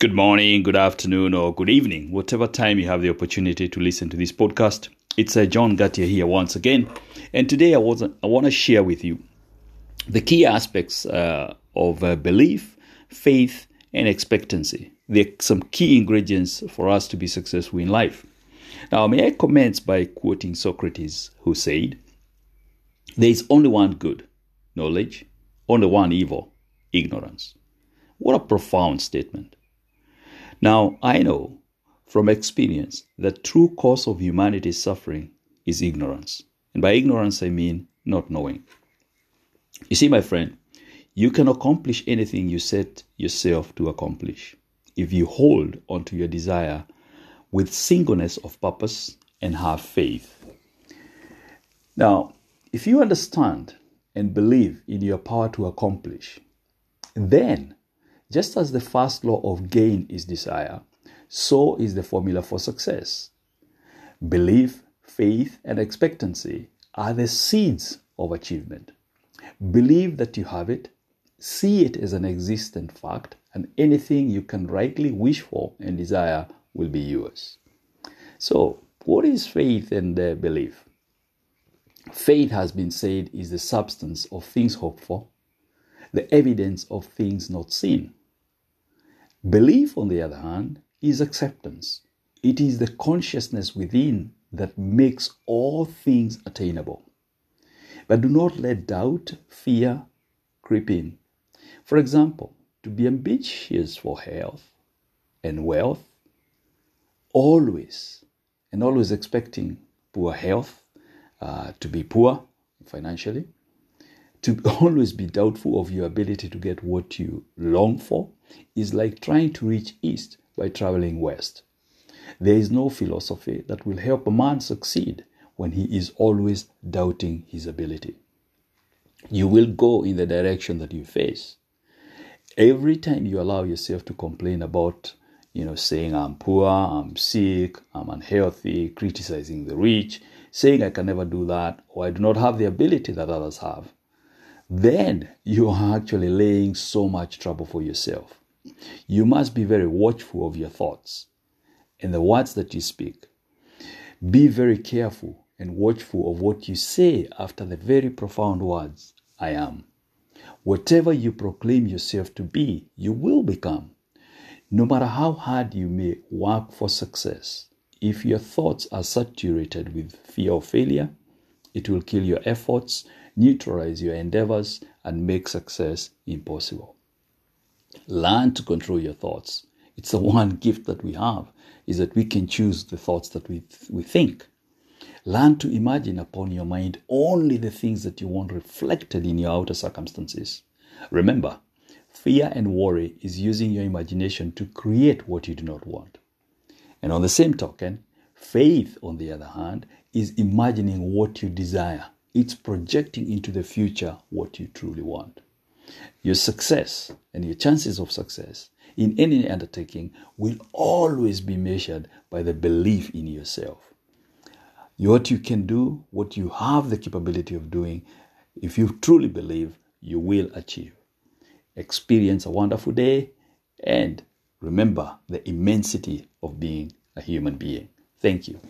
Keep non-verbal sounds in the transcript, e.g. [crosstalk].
Good morning, good afternoon, or good evening, whatever time you have the opportunity to listen to this podcast. It's uh, John Gatia here once again, and today I, I want to share with you the key aspects uh, of uh, belief, faith, and expectancy. They're some key ingredients for us to be successful in life. Now, may I commence by quoting Socrates, who said, There is only one good, knowledge, only one evil, ignorance. What a profound statement. Now, I know from experience that true cause of humanity's suffering is ignorance. And by ignorance, I mean not knowing. You see, my friend, you can accomplish anything you set yourself to accomplish if you hold onto your desire with singleness of purpose and have faith. Now, if you understand and believe in your power to accomplish, then just as the first law of gain is desire, so is the formula for success. Belief, faith, and expectancy are the seeds of achievement. Believe that you have it, see it as an existent fact, and anything you can rightly wish for and desire will be yours. So, what is faith and uh, belief? Faith has been said is the substance of things hoped for, the evidence of things not seen. Belief, on the other hand, is acceptance. It is the consciousness within that makes all things attainable. But do not let doubt, fear creep in. For example, to be ambitious for health and wealth, always and always expecting poor health, uh, to be poor financially, to [laughs] always be doubtful of your ability to get what you long for is like trying to reach east by traveling west. There is no philosophy that will help a man succeed when he is always doubting his ability. You will go in the direction that you face. Every time you allow yourself to complain about, you know, saying I'm poor, I'm sick, I'm unhealthy, criticizing the rich, saying I can never do that, or I do not have the ability that others have, then you are actually laying so much trouble for yourself. You must be very watchful of your thoughts and the words that you speak. Be very careful and watchful of what you say after the very profound words, I am. Whatever you proclaim yourself to be, you will become. No matter how hard you may work for success, if your thoughts are saturated with fear of failure, it will kill your efforts neutralize your endeavors, and make success impossible. Learn to control your thoughts. It's the [laughs] one gift that we have is that we can choose the thoughts that we, we think. Learn to imagine upon your mind only the things that you want reflected in your outer circumstances. Remember, fear and worry is using your imagination to create what you do not want. And on the same token, faith, on the other hand, is imagining what you desire it's projecting into the future what you truly want. Your success and your chances of success in any undertaking will always be measured by the belief in yourself. What you can do, what you have the capability of doing, if you truly believe, you will achieve. Experience a wonderful day and remember the immensity of being a human being. Thank you.